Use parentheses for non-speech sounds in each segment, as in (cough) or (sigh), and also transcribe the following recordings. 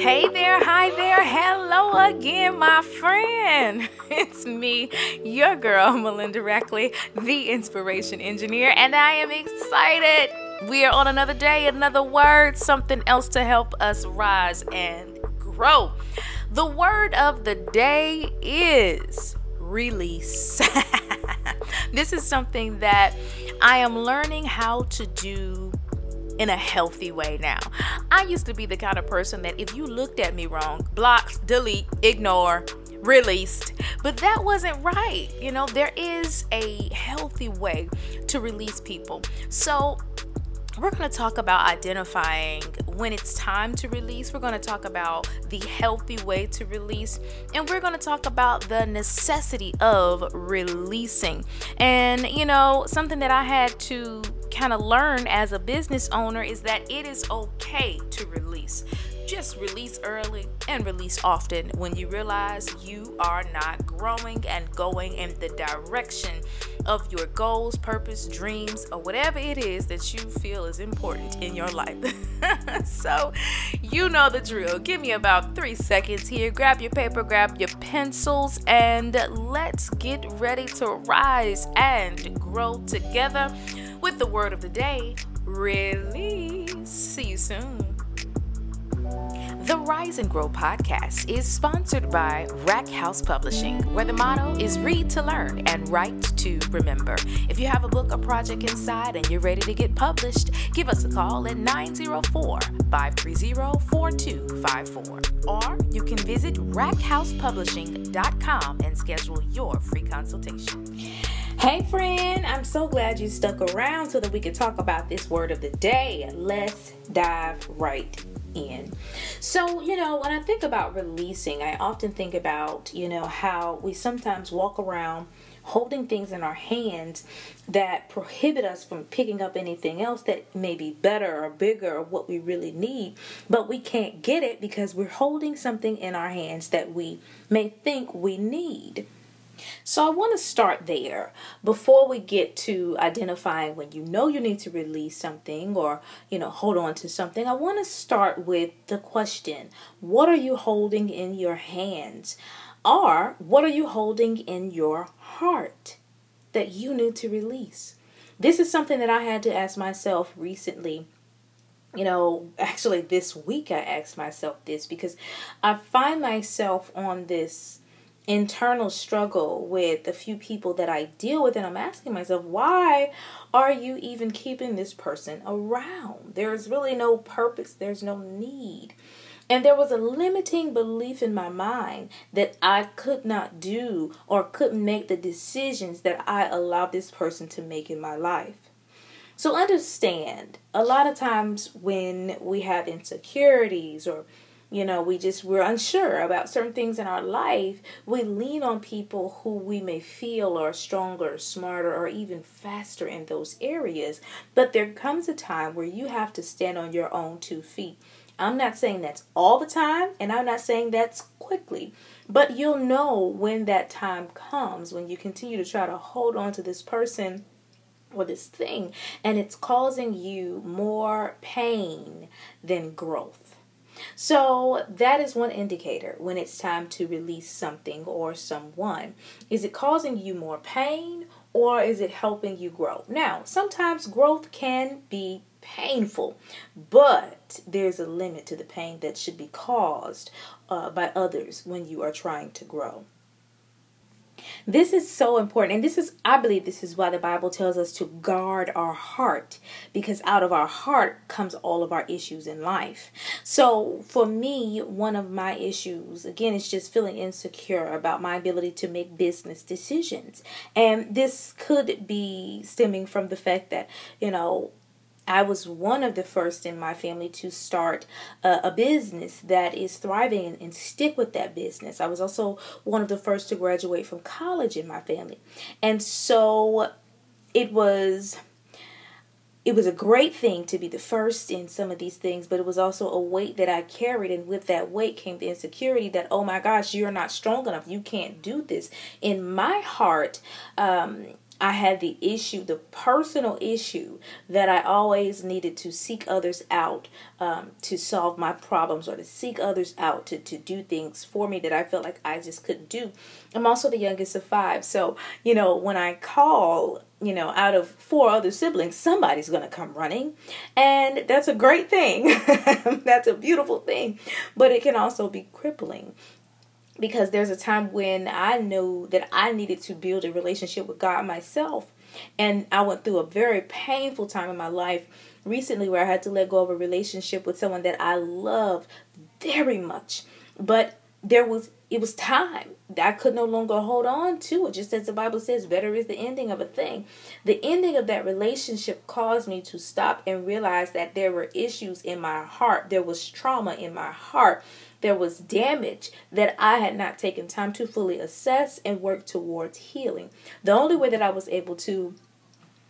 Hey there, hi there, hello again, my friend. (laughs) It's me, your girl, Melinda Rackley, the inspiration engineer, and I am excited. We are on another day, another word, something else to help us rise and grow. The word of the day is release. (laughs) this is something that I am learning how to do in a healthy way now. I used to be the kind of person that if you looked at me wrong, blocked, delete, ignore, released. But that wasn't right. You know, there is a healthy way to release people. So, we're going to talk about identifying when it's time to release. We're going to talk about the healthy way to release. And we're going to talk about the necessity of releasing. And, you know, something that I had to kind of learn as a business owner is that it is okay to release. Just release early and release often when you realize you are not growing and going in the direction of your goals, purpose, dreams, or whatever it is that you feel is important in your life. (laughs) so, you know the drill. Give me about three seconds here. Grab your paper, grab your pencils, and let's get ready to rise and grow together with the word of the day release. See you soon. The Rise and Grow podcast is sponsored by Rack House Publishing, where the motto is read to learn and write to remember. If you have a book or project inside and you're ready to get published, give us a call at 904 530 4254. Or you can visit rackhousepublishing.com and schedule your free consultation. Hey, friend, I'm so glad you stuck around so that we could talk about this word of the day. Let's dive right in. So, you know, when I think about releasing, I often think about, you know, how we sometimes walk around holding things in our hands that prohibit us from picking up anything else that may be better or bigger or what we really need, but we can't get it because we're holding something in our hands that we may think we need. So I want to start there before we get to identifying when you know you need to release something or, you know, hold on to something. I want to start with the question, what are you holding in your hands? Or what are you holding in your heart that you need to release? This is something that I had to ask myself recently you know, actually this week I asked myself this because I find myself on this internal struggle with the few people that I deal with, and I'm asking myself, why are you even keeping this person around? There's really no purpose, there's no need. And there was a limiting belief in my mind that I could not do or couldn't make the decisions that I allowed this person to make in my life. So understand, a lot of times when we have insecurities or you know we just we're unsure about certain things in our life we lean on people who we may feel are stronger smarter or even faster in those areas. But there comes a time where you have to stand on your own two feet. I'm not saying that's all the time and i'm not saying that's quickly but you'll know when that time comes when you continue to try to hold on to this person or this thing and it's causing you more pain than growth so that is one indicator when it's time to release something or someone. Is it causing you more pain or is it helping you grow? Now, sometimes growth can be painful, but there's a limit to the pain that should be caused uh, by others when you are trying to grow. This is so important. And this is, I believe, this is why the Bible tells us to guard our heart because out of our heart comes all of our issues in life. So for me, one of my issues, again, is just feeling insecure about my ability to make business decisions. And this could be stemming from the fact that, you know, I was one of the first in my family to start a, business that is thriving and, and, stick with that business. I was also one of the first to graduate from college in my family. And so it was it was a great thing to be the first in some of these things, but it was also a weight that I carried. And with that weight came the insecurity that, oh my gosh, you're not strong enough. You can't do this. In my heart, um, I had the issue, the personal issue that I always needed to seek others out um, to solve my problems or to seek others out to, to do things for me that I felt like I just couldn't do. I'm also the youngest of five. So, you know, when I call, you know, out of four other siblings, somebody's going to come running. And that's a great thing. (laughs) that's a beautiful thing. But it can also be crippling because there's a time when I knew that I needed to build a relationship with God myself. And I went through a very painful time in my life recently where I had to let go of a relationship with someone that I loved very much. But there was it was time. That I could no longer hold on to it. Just as the Bible says, better is the ending of a thing. The ending of that relationship caused me to stop and realize that there were issues in my heart. There was trauma in my heart there was damage that I had not taken time to fully assess and work towards healing. The only way that I was able to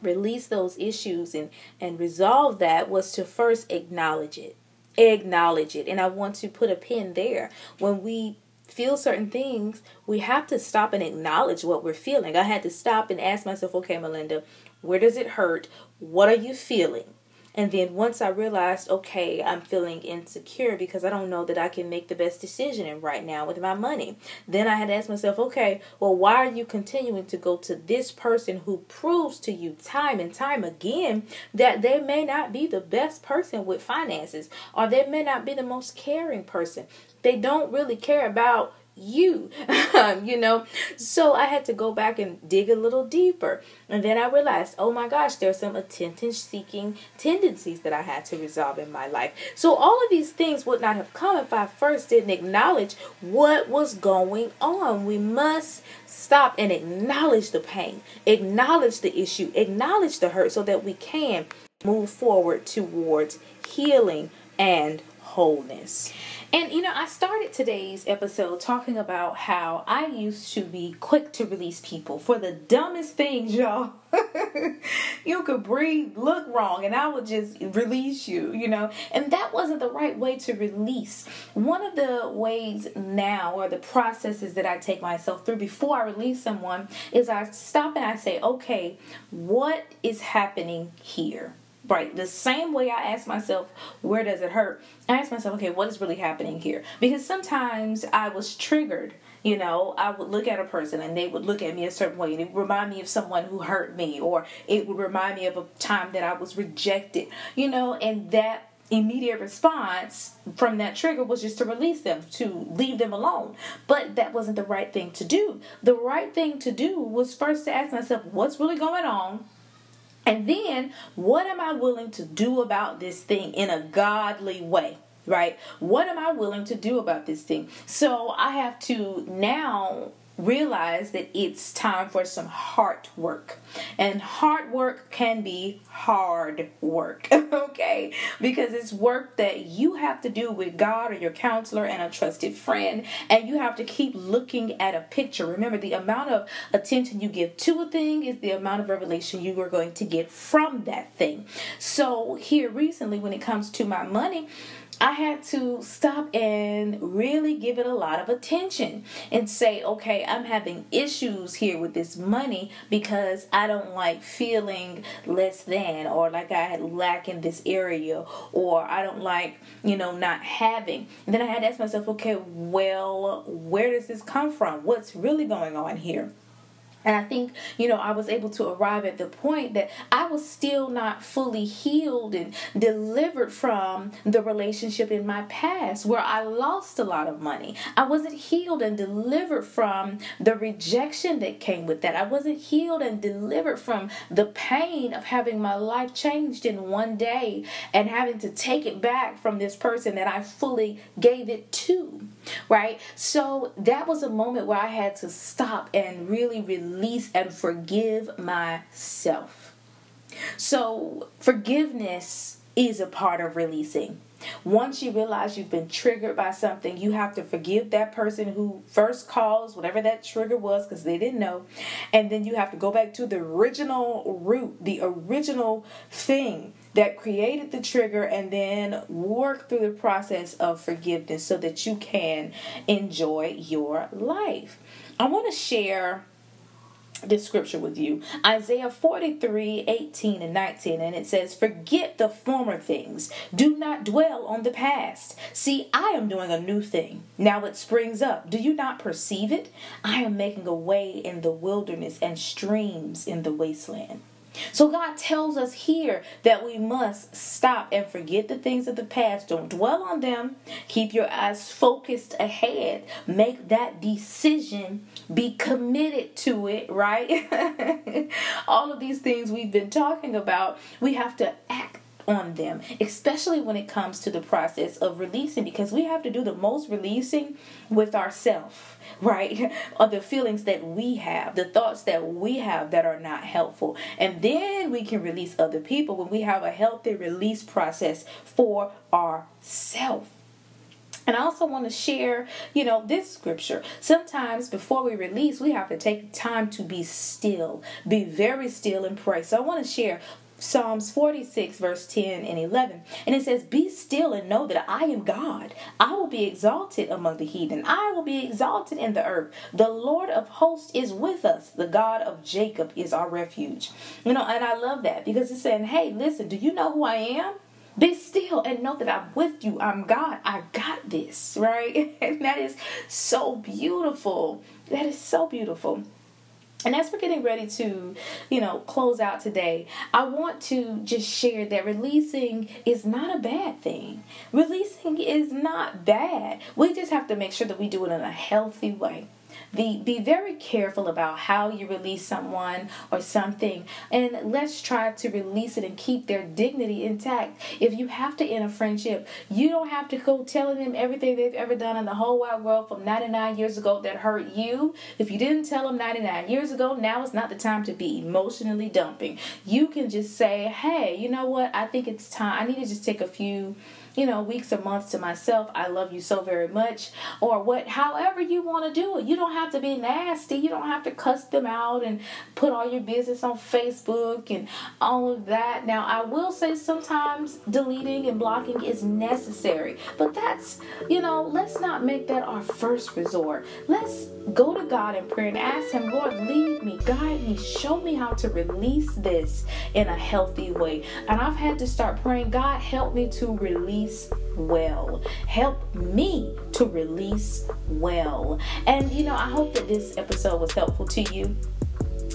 release those issues and, and resolve that was to first acknowledge it. Acknowledge it. And I want to put a pin there. When we feel certain things, we have to stop and acknowledge what we're feeling. I had to stop and ask myself, okay, Melinda, where does it hurt? What are you feeling? And then once I realized, okay, I'm feeling insecure because I don't know that I can make the best decision right now with my money. Then I had to ask myself, okay, well, why are you continuing to go to this person who proves to you time and time again that they may not be the best person with finances or they may not be the most caring person? They don't really care about you, (laughs) um, you know. So I had to go back and dig a little deeper. And then I realized, oh my gosh, there's some attention seeking tendencies that I had to resolve in my life. So all of these things would not have come if I first didn't acknowledge what was going on. We must stop and acknowledge the pain, acknowledge the issue, acknowledge the hurt so that we can move forward towards healing and wholeness. And you know, I started today's episode talking about how I used to be quick to release people for the dumbest things, y'all. (laughs) you could breathe, look wrong, and I would just release you, you know. And that wasn't the right way to release. One of the ways now, or the processes that I take myself through before I release someone, is I stop and I say, okay, what is happening here? Right. The same way I ask myself, where does it hurt? I ask myself, okay, what is really happening here? Because sometimes I was triggered. You know, I would look at a person and they would look at me a certain way and it would remind me of someone who hurt me or it would remind me of a time that I was rejected, you know, and that immediate response from that trigger was just to release them, to leave them alone. But that wasn't the right thing to do. The right thing to do was first to ask myself, what's really going on? And then, what am I willing to do about this thing in a godly way? Right? What am I willing to do about this thing? So I have to now realize that it's time for some heart work. And hard work can be hard work, (laughs) okay? Because it's work that you have to do with God or your counselor and a trusted friend, and you have to keep looking at a picture. Remember, the amount of attention you give to a thing is the amount of revelation you are going to get from that thing. So, here recently, when it comes to my money, I had to stop and really give it a lot of attention and say, okay, I'm having issues here with this money because I don't like feeling less than or like I lack in this area or I don't like, you know, not having. And then I had to ask myself, okay, well, where does this come from? What's really going on here? And I think, you know, I was able to arrive at the point that I was still not fully healed and delivered from the relationship in my past where I lost a lot of money. I wasn't healed and delivered from the rejection that came with that. I wasn't healed and delivered from the pain of having my life changed in one day and having to take it back from this person that I fully gave it to. Right? So that was a moment where I had to stop and really release release and forgive myself. So, forgiveness is a part of releasing. Once you realize you've been triggered by something, you have to forgive that person who first caused whatever that trigger was because they didn't know. And then you have to go back to the original root, the original thing that created the trigger, and then work through the process of forgiveness so that you can enjoy your life. I want to share this scripture with you Isaiah 43 18 and 19. And it says, Forget the former things, do not dwell on the past. See, I am doing a new thing. Now it springs up. Do you not perceive it? I am making a way in the wilderness and streams in the wasteland. So God tells us here that we must stop and forget the things of the past. Don't dwell on them. Keep your eyes focused ahead. Make that decision. Be committed to it, right? (laughs) All of these things we've been talking about, we have to act on them, especially when it comes to the process of releasing, because we have to do the most releasing with ourselves, right? (laughs) Of the feelings that we have, the thoughts that we have that are not helpful. And then we can release other people when we have a healthy release process for ourselves. And I also want to share, you know, this scripture. Sometimes before we release, we have to take time to be still, be very still and pray. So I want to share Psalms 46, verse 10 and 11. And it says, Be still and know that I am God. I will be exalted among the heathen. I will be exalted in the earth. The Lord of hosts is with us. The God of Jacob is our refuge. You know, and I love that because it's saying, Hey, listen, do you know who I am? Be still and know that I'm with you. I'm God. I got this, (laughs) right? And that is so beautiful. That is so beautiful. And as we're getting ready to, you know, close out today, I want to just share that releasing is not a bad thing. Releasing is not bad. We just have to make sure that we do it in a healthy way. Be be very careful about how you release someone or something, and let's try to release it and keep their dignity intact. If you have to end a friendship, you don't have to go telling them everything they've ever done in the whole wide world from 99 years ago that hurt you. If you didn't tell them 99 years ago, now is not the time to be emotionally dumping. You can just say, "Hey, you know what? I think it's time. I need to just take a few." You know, weeks or months to myself. I love you so very much. Or what, however you want to do it. You don't have to be nasty. You don't have to cuss them out and put all your business on Facebook and all of that. Now, I will say sometimes deleting and blocking is necessary, but that's, you know, let's not make that our first resort. Let's go to God in prayer and ask Him, Lord, lead me, guide me, show me how to release this in a healthy way. And I've had to start praying, God, help me to release release well. Help me to release well. And you know, I hope that this episode was helpful to you.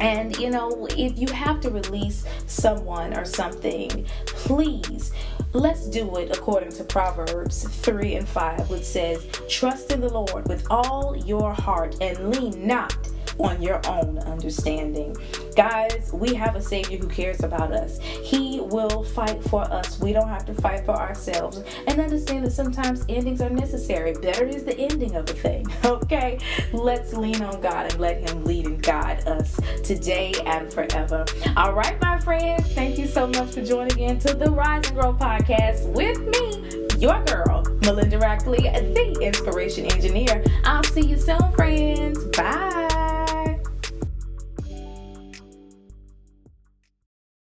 And you know, if you have to release someone or something, please let's do it according to Proverbs 3 and 5, which says, Trust in the Lord with all your heart and lean not on your own understanding. Guys, we have a Savior who cares about us. He will fight for us. We don't have to fight for ourselves. And understand that sometimes endings are necessary. Better is the ending of a thing. (laughs) Okay? Let's lean on God and let Him lead and guide us today and forever. All right, my friends. Thank you so much for joining in to the Rise and Grow podcast with me, your girl, Melinda Rackley, the Inspiration Engineer. I'll see you soon